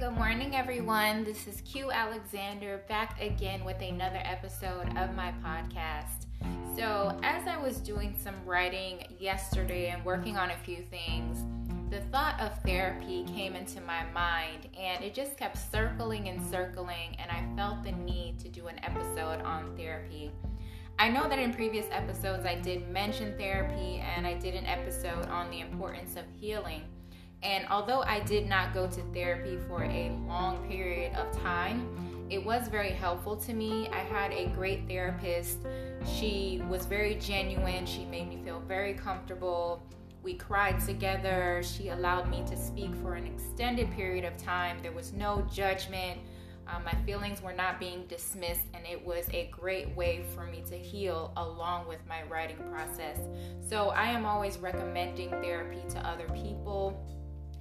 good morning, everyone. This is Q Alexander back again with another episode of my podcast. So, as I was doing some writing yesterday and working on a few things, the thought of therapy came into my mind and it just kept circling and circling, and I felt the need to do an episode on therapy. I know that in previous episodes I did mention therapy and I did an episode on the importance of healing. And although I did not go to therapy for a long period of time, it was very helpful to me. I had a great therapist. She was very genuine. She made me feel very comfortable. We cried together. She allowed me to speak for an extended period of time. There was no judgment. Um, my feelings were not being dismissed, and it was a great way for me to heal along with my writing process. So, I am always recommending therapy to other people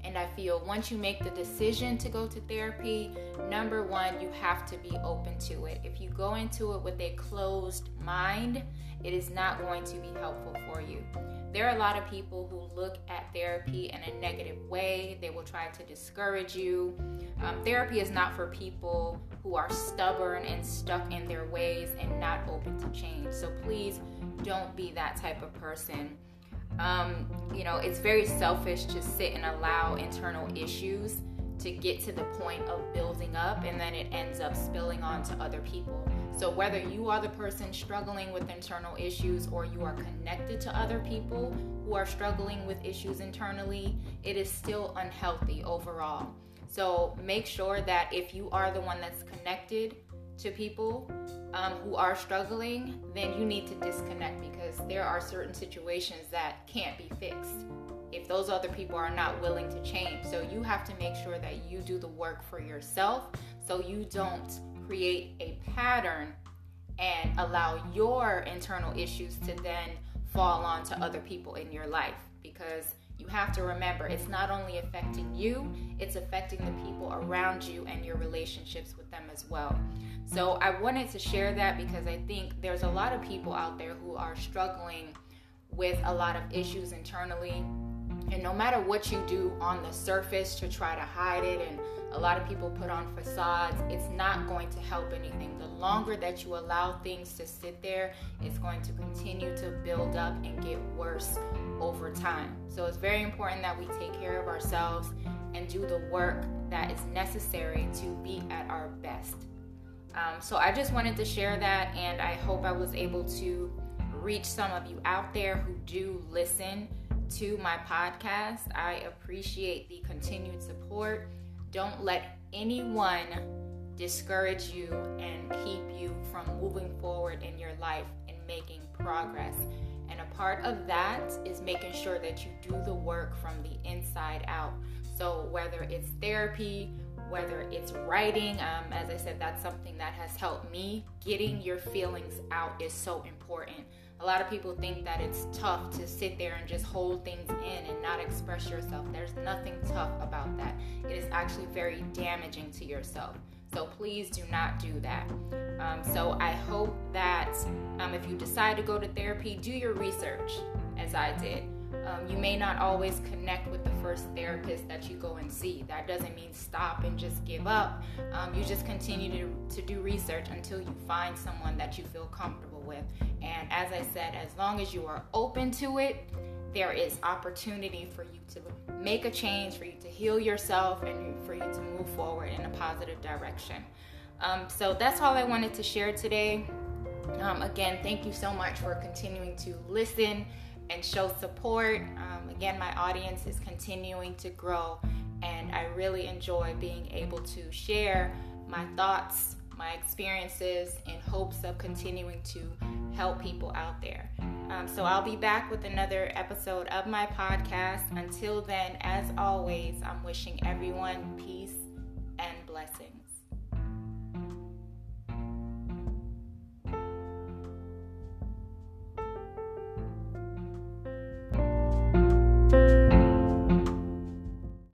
and I feel once you make the decision to go to therapy, number one, you have to be open to it. If you go into it with a closed mind, it is not going to be helpful for you. There are a lot of people who look at therapy in a negative way. They will try to discourage you. Um, therapy is not for people who are stubborn and stuck in their ways and not open to change. So please don't be that type of person. Um, you know, it's very selfish to sit and allow internal issues to get to the point of building up and then it ends up spilling on to other people. So, whether you are the person struggling with internal issues or you are connected to other people who are struggling with issues internally, it is still unhealthy overall. So, make sure that if you are the one that's connected to people um, who are struggling, then you need to disconnect because there are certain situations that can't be fixed if those other people are not willing to change. So you have to make sure that you do the work for yourself so you don't create a pattern and allow your internal issues to then fall onto other people in your life because you have to remember it's not only affecting you, it's affecting the people around you and your relationships with them as well. So I wanted to share that because I think there's a lot of people out there who are struggling with a lot of issues internally. And no matter what you do on the surface to try to hide it, and a lot of people put on facades, it's not going to help anything. The longer that you allow things to sit there, it's going to continue to build up and get worse over time. So it's very important that we take care of ourselves and do the work that is necessary to be at our best. Um, so I just wanted to share that, and I hope I was able to reach some of you out there who do listen to my podcast. I appreciate the continued support. Don't let anyone discourage you and keep you from moving forward in your life and making progress. And a part of that is making sure that you do the work from the inside out. So, whether it's therapy, whether it's writing, um, as I said, that's something that has helped me. Getting your feelings out is so important. A lot of people think that it's tough to sit there and just hold things in and not express yourself. There's nothing tough about that. It is actually very damaging to yourself. So please do not do that. Um, so I hope that um, if you decide to go to therapy, do your research as I did. Um, you may not always connect with the first therapist that you go and see. That doesn't mean stop and just give up. Um, you just continue to, to do research until you find someone that you feel comfortable with. And as I said, as long as you are open to it, there is opportunity for you to make a change, for you to heal yourself, and for you to move forward in a positive direction. Um, so that's all I wanted to share today. Um, again, thank you so much for continuing to listen and show support. Um, again, my audience is continuing to grow, and I really enjoy being able to share my thoughts, my experiences, in hopes of continuing to help people out there. Um, so I'll be back with another episode of my podcast. Until then, as always, I'm wishing everyone peace